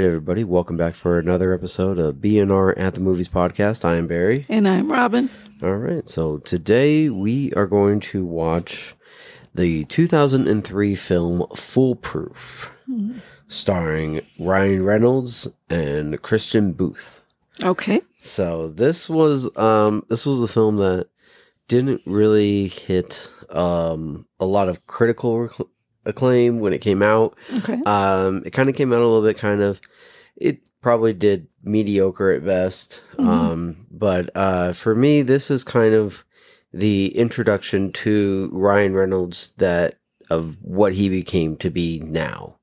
Right, everybody, welcome back for another episode of BNR at the Movies podcast. I am Berry. And I'm Robin. All right, so today we are going to watch the 2003 film Foolproof, starring Ryan Reynolds and Kristin Booth. Okay. So this was um this was a film that didn't really hit um a lot of critical rec- acclaim when it came out. Okay. Um, it kind of came out a little bit kind of. It probably did mediocre at best. Mhm. Um, but uh, for me, this is kind of the introduction to Ryan Reynolds that of what he became to be now.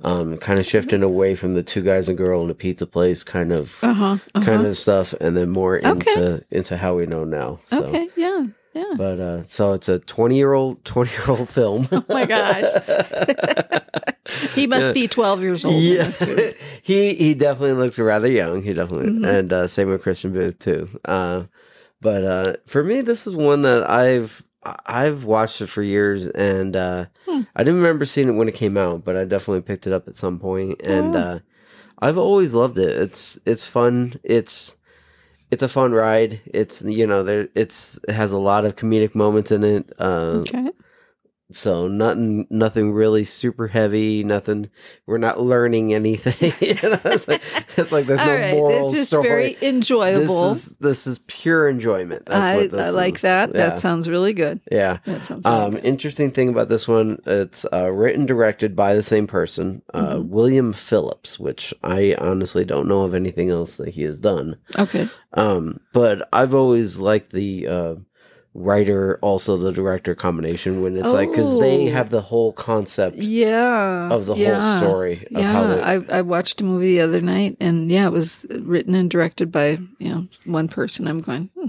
Um, kind of shifting away from the two guys and girl in a pizza place kind of Uh huh. Uh-huh. kind of stuff, and then more into Okay. into how we know now. So. Okay. Yeah. Yeah. But uh, so it's a twenty year old twenty year old film. Oh my gosh. He must be 12 years old. Yeah, he he definitely looks rather young. He definitely, Mhm. and uh, same with Kristin Booth too. Uh, but uh, for me, this is one that I've I've watched it for years, and uh, Hmm. I didn't remember seeing it when it came out, but I definitely picked it up at some point, and Oh. uh, I've always loved it. It's it's fun. It's it's a fun ride. It's you know there it's it has a lot of comedic moments in it. Uh, Okay. So nothing, nothing really super heavy. Nothing. We're not learning anything. You know, it's, like, it's like there's All no right. moral It's just story. very enjoyable. This is this is pure enjoyment. That's I, what this I like is. that. Yeah. That sounds really good. yeah. That sounds really Um, interesting thing about this one, it's uh, written directed by the same person, uh, Mhm. William Phillips, which I honestly don't know of anything else that he has done. Okay. Um, but I've always liked the uh, writer, also the director combination when it's like because they Oh. have the whole concept Yeah. of the yeah. whole story of Yeah, how they, I, I watched a movie the other night, and yeah, it was written and directed by you know one person. I'm going, hmm.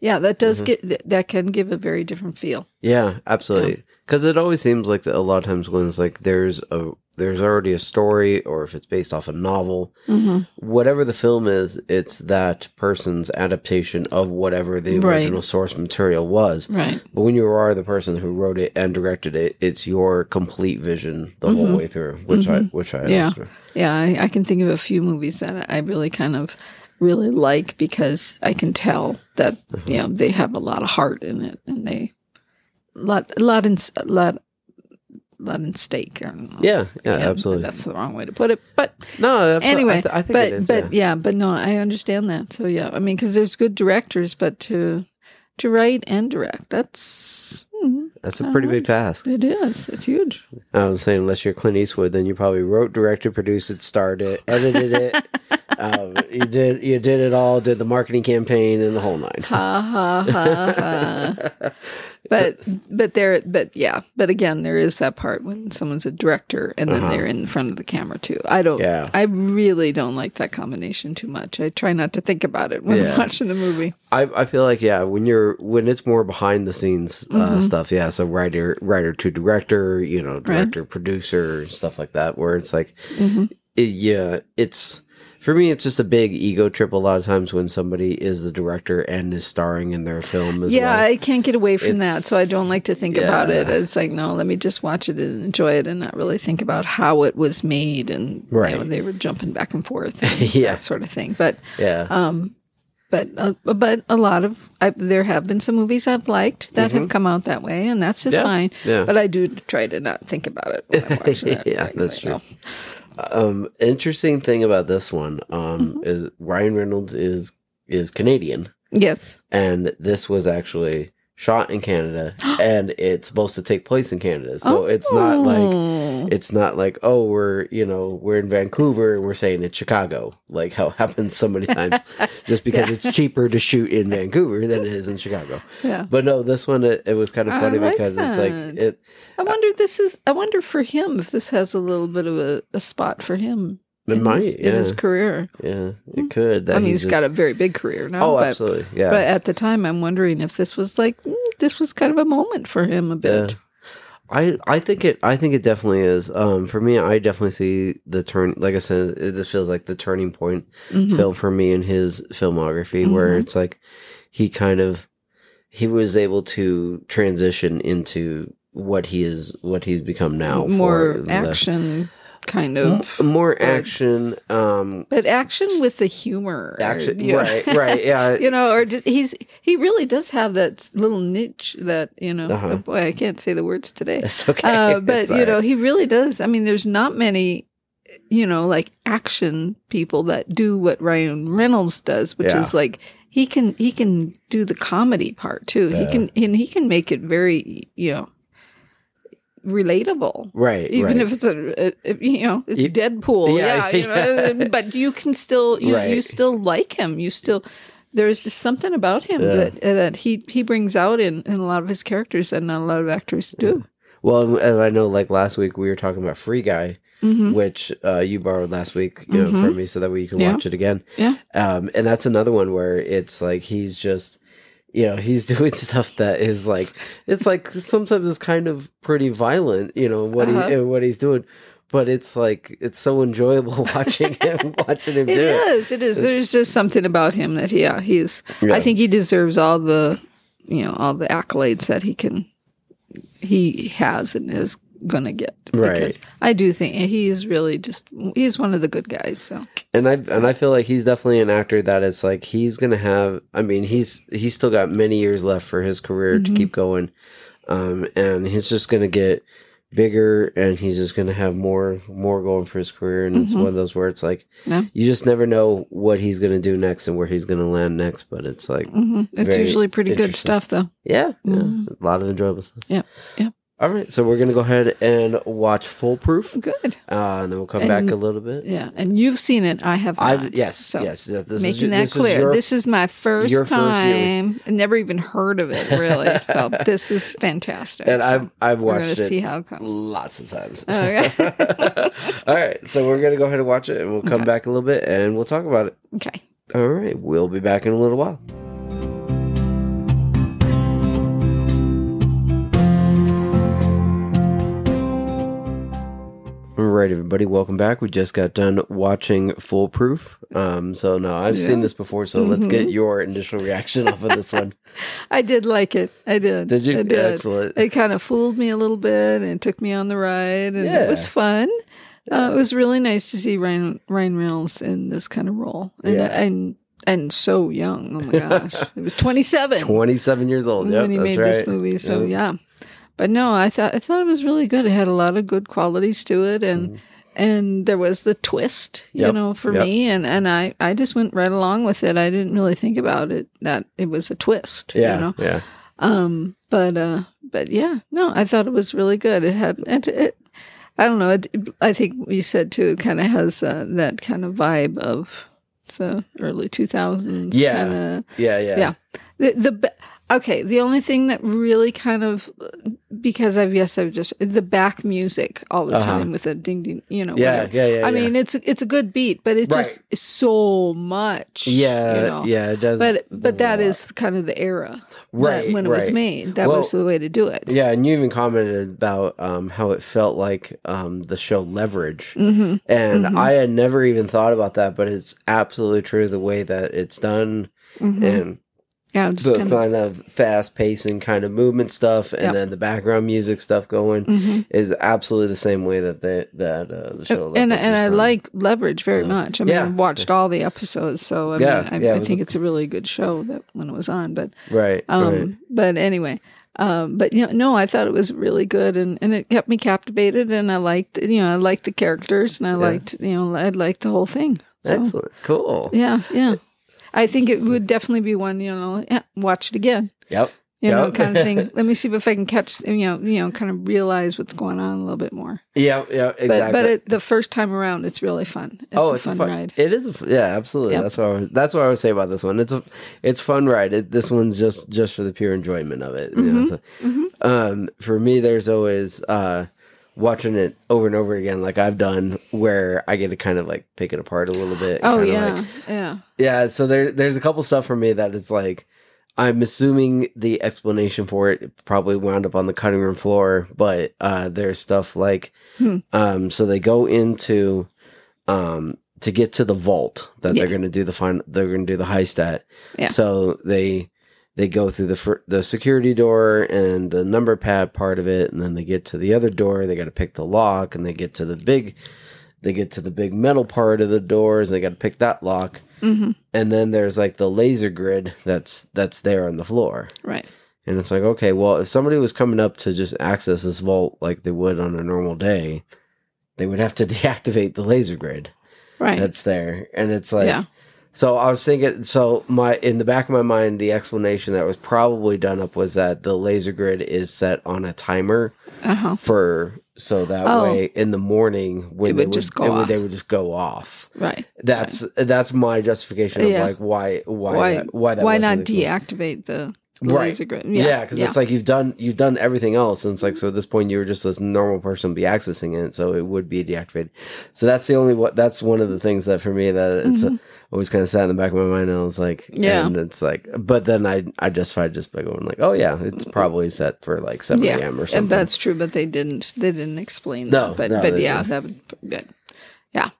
yeah, that does Mhm. get that can give a very different feel. yeah, absolutely. Because it always seems like that a lot of times when it's like there's a there's already a story, or if it's based off a novel, hmm whatever the film is, it's that person's adaptation of whatever the Right. original source material was. Right. But when you are the person who wrote it and directed it, it's your complete vision the whole Mhm. way through, which I Mhm. which I Yeah. also- Yeah, I, I can think of a few movies that I really kind of really like because I can tell that Uh-huh. you know they have a lot of heart in it and they a lot a lot in a lot lot steak. stake. I don't know. yeah, yeah, absolutely. That's the wrong way to put it, but no, anyway, I, th- I think but it is. but yeah. yeah. but no, I understand that. So yeah, I mean, because there's good directors, but to to write and direct, that's mm, That's a pretty big task. it is. It's huge. I was saying, unless you're Clint Eastwood, then you probably wrote, directed, produced it, starred it, edited it. um, you did you did it all, did the marketing campaign and the whole nine. ha ha ha ha. But but there but yeah, but again there is that part when someone's a director and then Uh-huh. they're in front of the camera too. I don't Yeah. I really don't like that combination too much. I try not to think about it when Yeah. I'm watching the movie. I, I feel like yeah, when you're when it's more behind the scenes uh, Mhm. stuff, yeah. So writer writer to director, you know, director producer stuff like that, where it's like, Mhm. it, yeah, it's for me, it's just a big ego trip. A lot of times when somebody is the director and is starring in their film as Yeah, well. I can't get away from that, so I don't like to think about it. It's like no, let me just watch it and enjoy it, and not really think about how it was made and you know, they were jumping back and forth, and Yeah. that sort of thing. But yeah, um, but uh, but a lot of I, there have been some movies I've liked that have come out that way, and that's just Mm-hmm. Yeah, fine. yeah. But I do try to not think about it when I'm watching it. Yeah, Like, that's true. Um, interesting thing about this one um, Mm-hmm. is Ryan Reynolds is is Canadian. Yes. and this was actually shot in Canada and it's supposed to take place in Canada. So it's not like Oh. it's not like oh we're you know we're in Vancouver and we're saying it's Chicago like how happens so many times just because Yeah. it's cheaper to shoot in Vancouver than it is in Chicago. yeah. But no, this one it, it was kind of funny like because it's like it I wonder this is. I wonder for him if this has a little bit of a, a spot for him. It in might his, yeah in his career. yeah it could that I mean, he's he's got a very big career now. oh but, absolutely yeah But at the time, I'm wondering if this was like this was kind of a moment for him a bit. Yeah. I I think it I think it definitely is. Um, for me, I definitely see the turn. Like I said, it, this feels like the turning point Mhm. film for me in his filmography, where Mhm. it's like he kind of he was able to transition into what he is, what he's become now. More for the- action kind of, M- more action. Um, but action with the humor. or, action. know, Right. Right. Yeah. you know, or just, he's he really does have that little niche that you know. Uh-huh. oh boy, I can't say the words today. Okay. Uh, but you know, right. he really does. I mean, there's not many, you know, like action people that do what Ryan Reynolds does, which Yeah. is like he can he can do the comedy part too. He Yeah. can and he can make it very you know relatable. right. Even right. if it's a, a- you know it's Deadpool, Yeah, yeah, you know, but you can still you know, you still like him. You still there's just something about him Yeah. that that he he brings out in, in a lot of his characters that not a lot of actors do. Well, and I know, like last week, we were talking about Free Guy, hmm which uh, you borrowed last week, you know, Mhm. from me, so that way you can Yeah. watch it again. Yeah. Um, and that's another one where it's like he's just, you know, he's doing stuff that is like, it's like sometimes it's kind of pretty violent, you know, what Uh-huh. he what he's doing, but it's like it's so enjoyable watching him watching him It do it. is. It is. There's just something about him that yeah, he's. Yeah. I think he deserves all the, you know, all the accolades that he can, he has and is gonna get. Right. Because I do think he's really just he's one of the good guys. So and I and I feel like he's definitely an actor that it's like he's gonna have. I mean, he's he's still got many years left for his career Mhm. to keep going, um, and he's just gonna get bigger, and he's just gonna have more more going for his career. And it's Mhm. one of those where it's like Yeah. you just never know what he's gonna do next and where he's gonna land next. But it's like, mhm. it's usually pretty good stuff, though. yeah, yeah, Mhm. a lot of enjoyable stuff. Yep, yep. All right, so we're gonna go ahead and watch Foolproof, Good. uh, and then we'll come And- back a little bit. Yeah, and you've seen it. I have. Not. I've yes, So, yes. This is Making ju- that this is clear. your this is my first first time. I never even heard of it really. so this is fantastic. and So I've I've watched it see how it comes. lots of times. Okay. All right, so we're gonna go ahead and watch it, and we'll come Okay. back a little bit, and we'll talk about it. Okay. All right, we'll be back in a little while. All right, everybody, welcome back. We just got done watching Foolproof. Um, so no, I've Yeah. seen this before, so let's get Mhm. your initial reaction off of this one. I did like it. I did. Did you? I did. Excellent. It kind of fooled me a little bit and took me on the ride, and it was Yeah. fun. Uh, it was really nice to see Ryan Ryan Reynolds in this kind of role, and Yeah. and and so young. Oh my gosh, it was twenty seven. Twenty-seven years old. Yep, when he made right. this movie. So Yep. yeah, but no, I thought I thought it was really good. It had a lot of good qualities to it, and and there was the twist, you. Yep. know, for Yep. me, and and I I just went right along with it. I didn't really think about it that it was a twist. Yeah, you know. yeah. Um, but uh, but yeah, no, I thought it was really good. It had it. it I don't know. It, I think you said too. It kind of has uh, that kind of vibe of the early two thousands. Yeah. Kind of Yeah, yeah. Yeah. the the okay. The only thing that really kind of because I've yes I've just the back music all the Uh-huh. time with a ding ding. You know. Yeah, whatever. yeah, yeah. I yeah. mean, it's it's a good beat, but it's just Right. it's so much. yeah, You know? yeah, it does. But it but does a that kind of the era, that- Right, when it was made. That Well, was the way to do it. Yeah, and you even commented about um, how it felt like um, the show Leverage. hmm And Mhm. I had never even thought about that, but it's absolutely true the way that it's done hmm and yeah, just the kind of. kind of fast pacing kind of movement stuff and Yep. then the background music stuff going hmm is absolutely the same way that they, that uh, the show And Leverage and I like Leverage very much. I mean, yeah. I watched all the episodes, so I Yeah, mean, I, yeah, it I think a- it's a really good show that when it was on. But right, um, right. but anyway, um, but you know, no, I thought it was really good, and, and it kept me captivated, and I liked you know I liked the characters, and I liked you know I liked the whole thing. So Excellent, cool. yeah, yeah, I think it would definitely be one you know watch it again. Yep. You know, kind of thing. Let me see if I can catch, you know, you know, kind of realize what's going on a little bit more. Yeah, yeah, Exactly. But but it, the first time around, it's really fun. It's oh, a it's fun, a fun ride. It is a yeah, absolutely. Yep. That's what I was, that's what I would say about this one. It's a it's fun ride. It, this one's just just for the pure enjoyment of it. you know, so- Mhm. um, for me, there's always uh, watching it over and over again, like I've done, where I get to kind of like pick it apart a little bit. Oh yeah, like- yeah. yeah. So there there's a couple stuff for me that it's like. I'm assuming the explanation for it probably wound up on the cutting room floor, but uh, there's stuff like, Hmm. um, so they go into, um, to get to the vault that Yeah. they're going to do the final, they're going to do the heist at. Yeah. So they they go through the fir- the security door and the number pad part of it, and then they get to the other door. They got to pick the lock, and they get to the big, they get to the big metal part of the doors. They got to pick that lock, hmm and then there's like the laser grid that's that's there on the floor. Right. And it's like, okay, well, if somebody was coming up to just access this vault like they would on a normal day, they would have to deactivate the laser grid Right. that's there. And it's like, Yeah. So I was thinking, so my, in the back of my mind, the explanation that was probably done up was that the laser grid is set on a timer Uh huh. for, so that Oh. way in the morning when It they would just go it would- off. they would just go off. Right. That's, that's my justification of Yeah. like why, why, Why? that, why that why not deactivate the Right. laser grid? Yeah, because it's like you've done you've done everything else, and it's like so at this point you were just this normal person be accessing it, so it would be deactivated. So that's the only what that's one of the things that for me that it's uh always kind of sat in the back of my mind, and I was like, Mm-hmm. Yeah. and it's like, but then I I justified just by going like, oh yeah, it's probably set for like seven yeah, a.m. or and something. that's true. But they didn't. They didn't explain No, that. But no, but yeah, didn't. that would good. Yeah,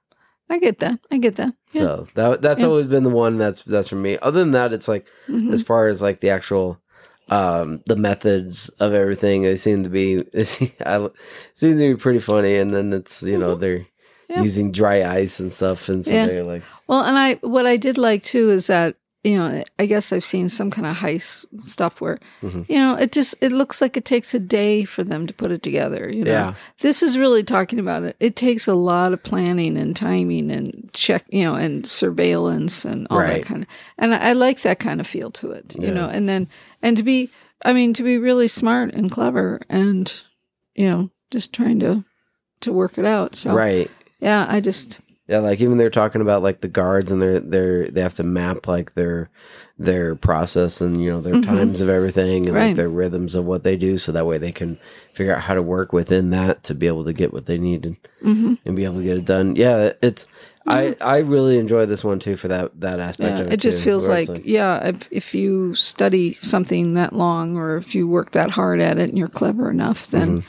I get that. I get that. Yeah. So that that's Yeah. always been the one that's that's for me. Other than that, it's like Mhm. as far as like the actual um the methods of everything they seem to be they seem, I, seem to be pretty funny and then it's you know they're Mm-hmm. Yeah. using dry ice and stuff and so Yeah. they're like Well, and I what I did like too is that you know I guess I've seen some kind of heist stuff where Mhm. you know it just it looks like it takes a day for them to put it together. You know, Yeah. this is really talking about it. It takes a lot of planning and timing and check, you know, and surveillance and all Right. that kind of. And I, I like that kind of feel to it. You know, and then and to be, I mean, to be really smart and clever and you know just trying to to work it out. So right yeah, I just yeah like even they're talking about like the guards and they're they're they have to map like their their process and you know their Mhm. times of everything and like Right. their rhythms of what they do so that way they can figure out how to work within that to be able to get what they need and hmm and be able to get it done. Yeah, it's I I really enjoy this one too for that that aspect yeah, of it. it just too, feels where like, yeah, if if you study something that long or if you work that hard at it and you're clever enough, then Mhm.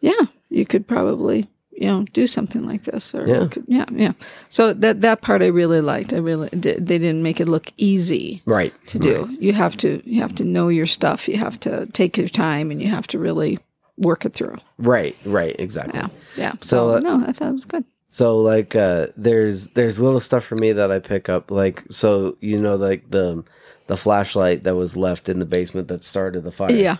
yeah, you could probably you know do something like this or Yeah. could- yeah, yeah. So that that part I really liked. I really did, they didn't make it look easy right to do. You have to you have to know your stuff. You have to take your time and you have to really work it through. right right exactly. Yeah, yeah. So, So, uh, no, I thought it was good. So like uh there's there's little stuff for me that I pick up like so you know like the the flashlight that was left in the basement that started the fire. Yeah,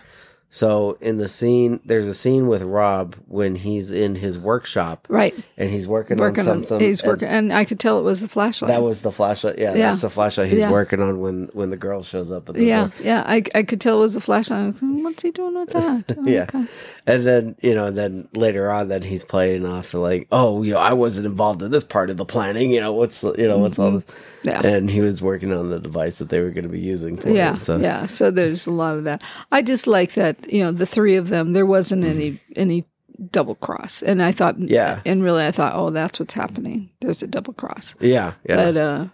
So in the scene there's a scene with Rob when he's in his workshop right. and he's working, Working on on something. he's and working, and I could tell it was the flashlight. That was the flashlight. Yeah, Yeah. that's the flashlight he's Yeah. working on when when the girl shows up the Yeah, door. yeah. I, I could tell it was a flashlight. Was like, hmm, What's he doing with that? Oh, Yeah. okay. And then, you know, and then later on, then he's playing off like, oh, you know, I wasn't involved in this part of the planning. You know, what's, you know, what's all mm-hmm. this? Mm-hmm. Yeah. And he was working on the device that they were going to be using for Yeah, it. So, yeah. So there's a lot of that. I just like that. You know, the three of them. There wasn't any any double cross, and I thought. Yeah. and really, I thought, oh, that's what's happening. There's a double cross, yeah. Yeah. but uh,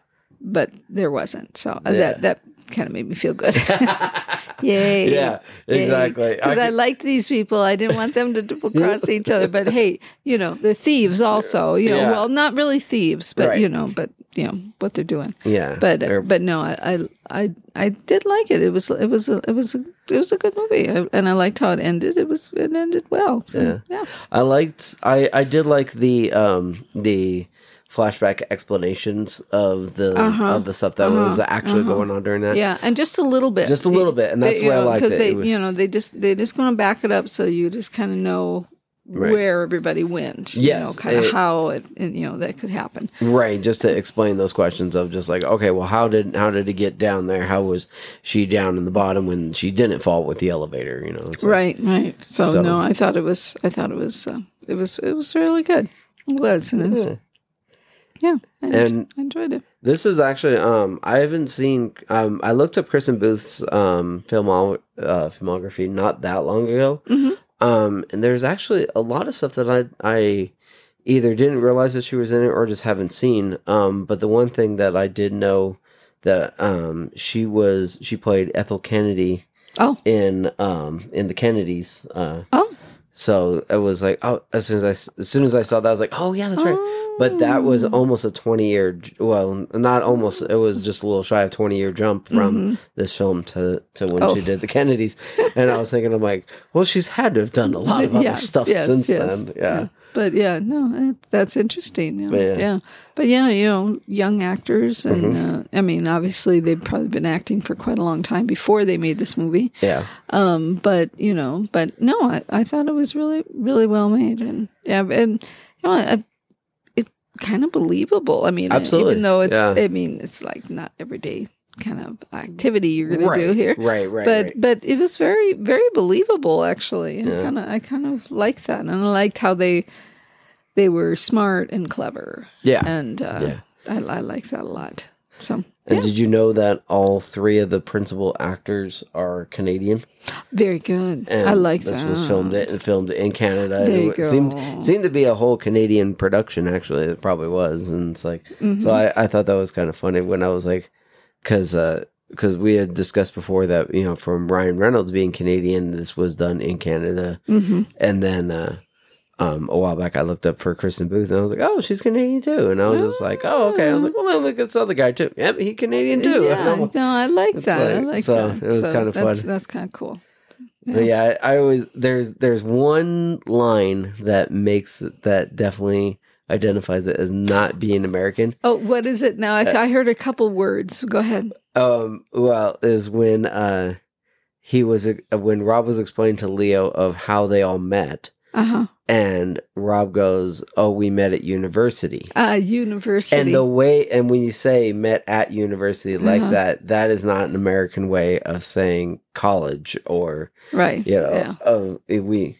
but there wasn't. So uh, Yeah. that that kind of made me feel good. Yay! yeah, exactly. Because I, could- liked these people. I didn't want them to double cross each other. But hey, you know, they're thieves also. You know, Yeah. well, not really thieves, but Right. you know, but you know what they're doing. yeah. But Or- but no, I, I I I did like it. It was it was a, it was a, it was a good movie, I, and I liked how it ended. It was it ended well. So Yeah. yeah, I liked, I, I did like the, um, the, flashback explanations of the Uh-huh. of the stuff that was actually going on during that yeah, and just a little bit, Just a little bit, and that's They- why I liked it. they It was- you know they just they just going to back it up so you just kind of know. Right. Where everybody went, you Yes, know, kind of it- how it, and, you know, that could happen. Right, just to explain those questions of just like, okay, well, how did how did it get down there? How was she down in the bottom when she didn't fall with the elevator? You know, Right, right. So, So- no, I thought it was, I thought it was, uh, it was, it was really good. It was, and it was, Yeah. yeah, I, And I enjoyed it. This is actually um I haven't seen um I looked up Kristin Booth's um film uh, filmography not that long ago. Mhm. Um and there's actually a lot of stuff that I I either didn't realize that she was in it or just haven't seen. Um but the one thing that I did know that um she was she played Ethel Kennedy Oh, in um in the Kennedys uh oh, So it was like, oh, as soon as I as soon as I saw that, I was like, oh yeah, that's right. But that was Oh. almost a twenty year, well, not almost. It was just a little shy of twenty year jump from mm-hmm. this film to to when Oh. she did the Kennedys. And I was thinking, I'm like, well, she's had to have done a lot of other Yes, stuff yes, since yes, then. Yeah. But yeah, no, that, that's interesting. Yeah. But yeah. yeah. But yeah, you know, young actors. And Mm-hmm. uh, I mean, obviously, they've probably been acting for quite a long time before they made this movie. Yeah. Um, but, you know, but no, I, I thought it was really, really well made. And yeah, and, you know, I, it kind of believable. I mean, Absolutely, even though it's, yeah. I mean, it's like not everyday kind of activity you're going right. to do here Right. Right. but right. but it was very very believable actually. I kind of I kind of liked that, and I liked how they they were smart and clever, yeah. and uh, Yeah. I, I like that a lot. So And yeah, did you know that all three of the principal actors are Canadian? very good. And I like this that. was filmed it and filmed in Canada. There you it seemed go. seemed to be a whole Canadian production. Actually, it probably was, and it's like Mhm. so. I, I thought that was kind of funny when I was like, because because we had discussed before that you know from Ryan Reynolds being Canadian, this was done in Canada, Mhm. and then. uh um, a while back, I looked up for Kristin Booth, and I was like, "Oh, she's Canadian too." And I was just like, "Oh, okay." I was like, "Well, then look at this other guy too. Yep, he Canadian too." Yeah, like, no, I like that. I like- like so that. it was kinda that's, fun. That's kind of cool. But yeah, I, I always there's there's one line that makes that definitely identifies it as not being American. Oh, what is it now? I, th- I heard a couple words. Go ahead. Um, well, is when uh he was uh, when Rob was explaining to Leo of how they all met, Uh huh. and Rob goes, "Oh, we met at university." Uh, university. And the way, and when you say met at university like Uh-huh. that, that is not an American way of saying college or right. you know, Yeah. of we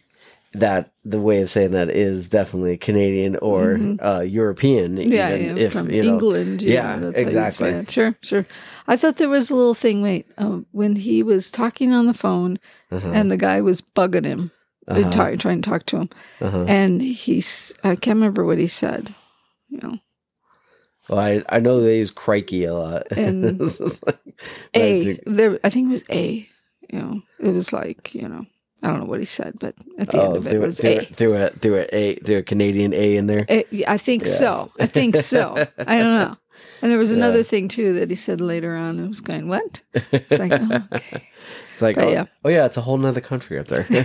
that the way of saying that is definitely Canadian or Mhm. uh, European. Yeah, even yeah, if from you know, England. yeah, that's exactly. Sure, sure. I thought there was a little thing. Wait, um, when he was talking on the phone uh-huh, and the guy was bugging him, uh uh-huh, try- trying to talk to him, uh-huh. and he's I can't remember what he said. You know, Well, I I know they use crikey a lot. And like- but I A. think- There, I think it was A. You know, it was like you know, I don't know what he said, but at the end oh, of it, it was threw, A. threw it, threw it, a, threw a Canadian A in there. A- I think Yeah. so. I think so. I don't know. And there was Yeah. another thing too that he said later on. It was going, "What?" It's like, oh, okay. It's like, But oh, yeah. oh yeah, it's a whole nother country up there.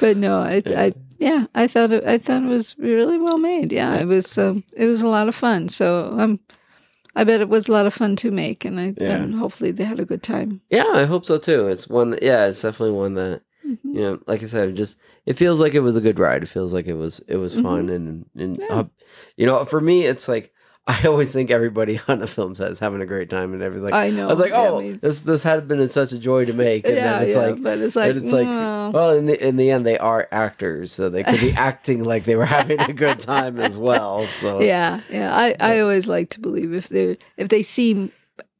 but no, I, I, yeah, I thought it, I thought it was really well made. Yeah, it was, um, it was a lot of fun. So, um, I bet it was a lot of fun to make, and I, Yeah. and hopefully they had a good time. yeah, I hope so too. It's one, that, yeah, it's definitely one that Mhm. you know, like I said, just it feels like it was a good ride. It feels like it was it was fun and and Yeah. uh, you know, for me, it's like I always think everybody on a film set is having a great time, and everybody's like, I know. I was like, oh, me- this this had been such a joy to make, and yeah, then it's yeah, like. but it's like, and it's like, well, well, in the in the end, they are actors, so they could be acting like they were having a good time as well. So yeah, yeah. I, I always like to believe if they if they seem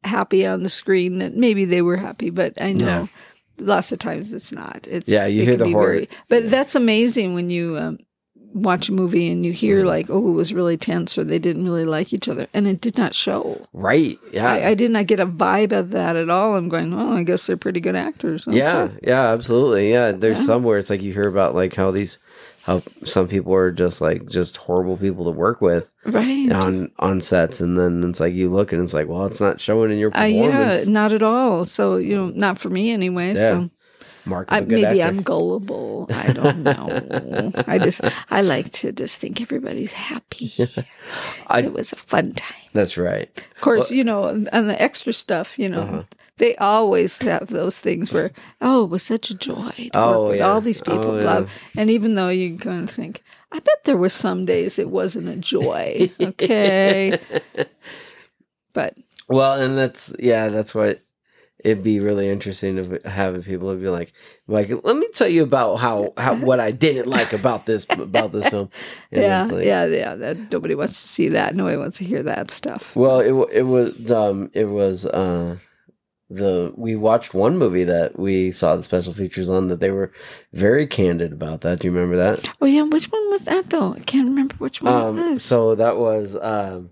happy on the screen that maybe they were happy, but I know Yeah. lots of times it's not. It's Yeah, you it hear can the be horror- but that's amazing when you um, watch a movie and you hear Mm-hmm. like, oh, it was really tense or they didn't really like each other, and it did not show. right, yeah, I, I did not get a vibe of that at all. I'm going, oh, I guess they're pretty good actors. Okay. Yeah, yeah, absolutely. Yeah, there's Yeah. somewhere it's like you hear about like how these how some people are just like just horrible people to work with right. on on sets and then it's like you look and it's like, well, it's not showing in your Uh, yeah, not at all. So you know, not for me anyway. Yeah. So Mark I, is a good maybe actor. I'm gullible. I don't know. I just I like to just think everybody's happy. I- it was a fun time. That's right. Of course, you know, and the extra stuff, you know, Uh-huh. they always have those things where, oh, it was such a joy to Oh, work with yeah. all these people. Oh, blah. yeah. And even though you kind of think, I bet there were some days it wasn't a joy. Okay. but Well, and that's yeah, that's what it'd be really interesting to having people would be like, like, let me tell you about how, how what I didn't like about this about this film. And yeah, like- yeah, yeah. That nobody wants to see that. Nobody wants to hear that stuff. Well, it it was um it was uh the we watched one movie that we saw the special features on that they were very candid about that. Do you remember that? Oh yeah, which one was that though? I can't remember which one it Um was. so that was um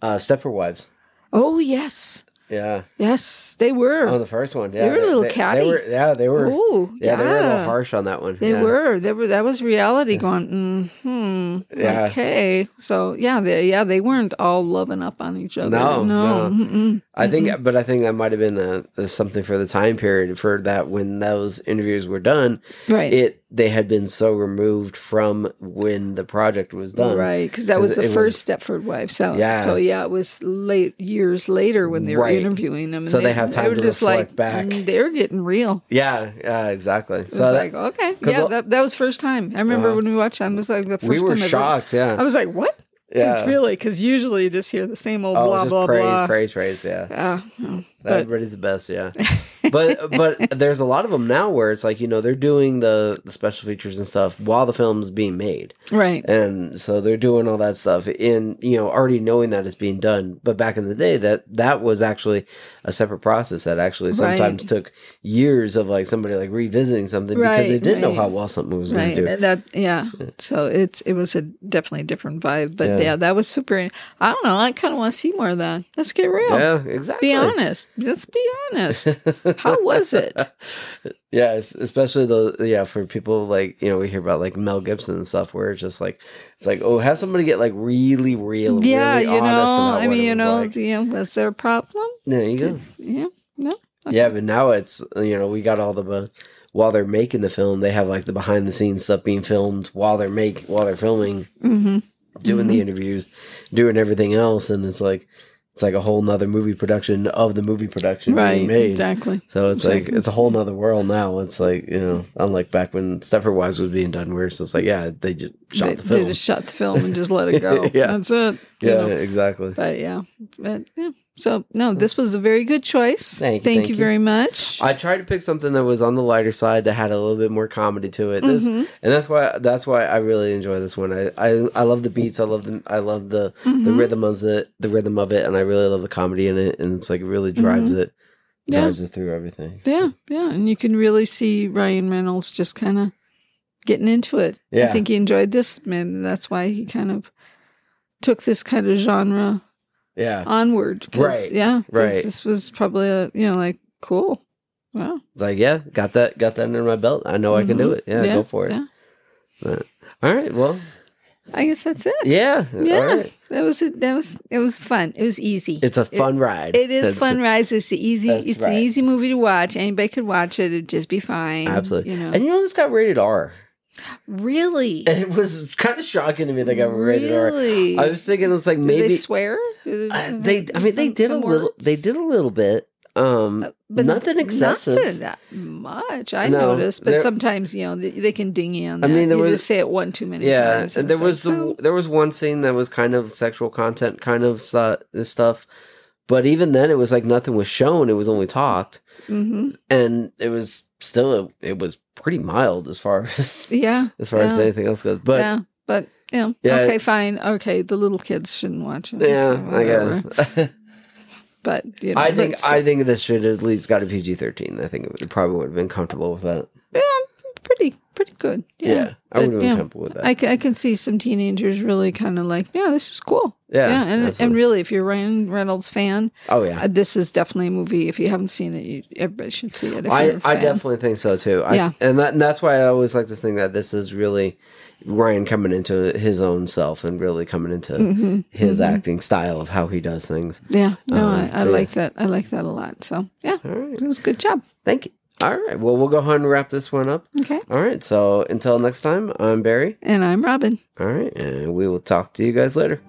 uh Stepford Wives. oh yes, Yeah. Yes, they were. On the first one, yeah, They were a little they, catty. They were, yeah, they were. Oh, yeah, they were a little harsh on that one. They yeah. were. They were. That was reality going. Hmm. Yeah. Okay. So yeah, they yeah they weren't all loving up on each other. No, No. no. mm-mm. I think, but I think that might have been a, a something for the time period for that when those interviews were done. Right. It they had been so removed from when the project was done. Right, because that was the it was- first Stepford Wives. So Yeah. so yeah, it was late years later when they were Right. Interviewing them. and So they have time were to just reflect like, back. mm, They were getting real. Yeah, yeah, exactly. So was that- like okay, yeah, that, that was first time. I remember Uh-huh. when we watched them. It was like the first we were time I've ever- shocked. Yeah, I was like, what? yeah. It's really because usually you just hear the same old oh, blah blah praise, blah. praise, praise. Yeah, Yeah, yeah. but everybody's the best. Yeah, but but there's a lot of them now where it's like you know they're doing the the special features and stuff while the film's being made. right, and so they're doing all that stuff in you know already knowing that it's being done but back in the day that that was actually a separate process that actually sometimes Right. took years of like somebody like revisiting something because they didn't know how well something was going to do that yeah. So it's it was a definitely different vibe. But Yeah. yeah, that was super. I don't know. I kind of want to see more of that. Let's get real. yeah exactly Be honest. Let's be honest. How was it? yeah especially the yeah for people like you know we hear about like mel gibson and stuff where it's just like it's like oh have somebody get like really real yeah, really you know. I mean, you know, like. know, was there a problem? there you go Yeah. No. Yeah, but now it's you know we got all the uh, while they're making the film, they have like the behind the scenes stuff being filmed while they're make while they're filming, Mm-hmm. doing the interviews, doing everything else, and it's like it's like a whole nother movie production of the movie production Right. being made. Exactly. So it's like it's a whole nother world now. It's like you know, unlike back when Stepford Wives was being done, where it's just like yeah, they just shot they, the they film. just shot the film and just let it go. Yeah. That's it. yeah, know. exactly. But yeah. But yeah. So no, this was a very good choice. Thank you, thank you you. very much. I tried to pick something that was on the lighter side that had a little bit more comedy to it. This, Mhm. and that's why that's why I really enjoy this one. I I, I love the beats. I love the I love the the Mhm. rhythm of it, the rhythm of it, and I really love the comedy in it. And it's like it really drives it, Mm-hmm. Yeah. drives it through everything. Yeah, yeah, and you can really see Ryan Reynolds just kind of getting into it. Yeah. I think he enjoyed this, man. that's why he kind of took this kind of genre Yeah, onward Right, Yeah. right. This was probably a you know like cool. Wow. it's like yeah, got that got that under my belt. I know I can do it. Yeah, go for it. Mm-hmm. Yeah. But- all right, well, I guess that's it. yeah, Yeah. Right. That was it. That was it. Was fun. It was easy. It's a fun ride. It is That's- fun rise. It's the easy. It's right. an easy movie to watch. Anybody could watch it. It'd just be fine. Absolutely. You know. And you know this got rated R. really. It was kind of shocking to me they got rated R. Really. I was thinking it's like Do maybe they swear? Uh, they i mean they did a little words? they did a little bit um Uh, but nothing excessive Nothing that much. I No, noticed, but sometimes you know they, they can ding you on I that. mean, there you was- just say it one too many yeah times. and there was like, the, oh, there was one scene that was kind of sexual content kind of stu- stuff but even then it was like nothing was shown it was only talked mhm. and it was still it was pretty mild as far as yeah, as far as anything else goes but yeah, yeah, but know, Yeah. okay, fine, okay. The little kids shouldn't watch it. Yeah. I okay, whatever. guess But you know, i think i think this should at least got a pg-13 i think it, probably would have been comfortable with that yeah, pretty pretty good. yeah, Yeah, i would been yeah, comfortable with that I, I can see some teenagers really kind of like, yeah, this is cool. yeah, Yeah, and and really, if you're a Ryan Reynolds fan, oh yeah uh, this is definitely a movie. If you haven't seen it, you, everybody should see it. I, I definitely think so too. I, Yeah. and that and that's why I always like to think that this is really Ryan coming into his own self and really coming into Mhm, his mhm. acting style of how he does things. Yeah, no, Um, I, I yeah. like that. I like that a lot. So yeah, All right, it was a good job. thank you. All right, well we'll go ahead and wrap this one up. Okay, All right, so until next time, I'm Berry. and I'm Robin. All right, and we will talk to you guys later.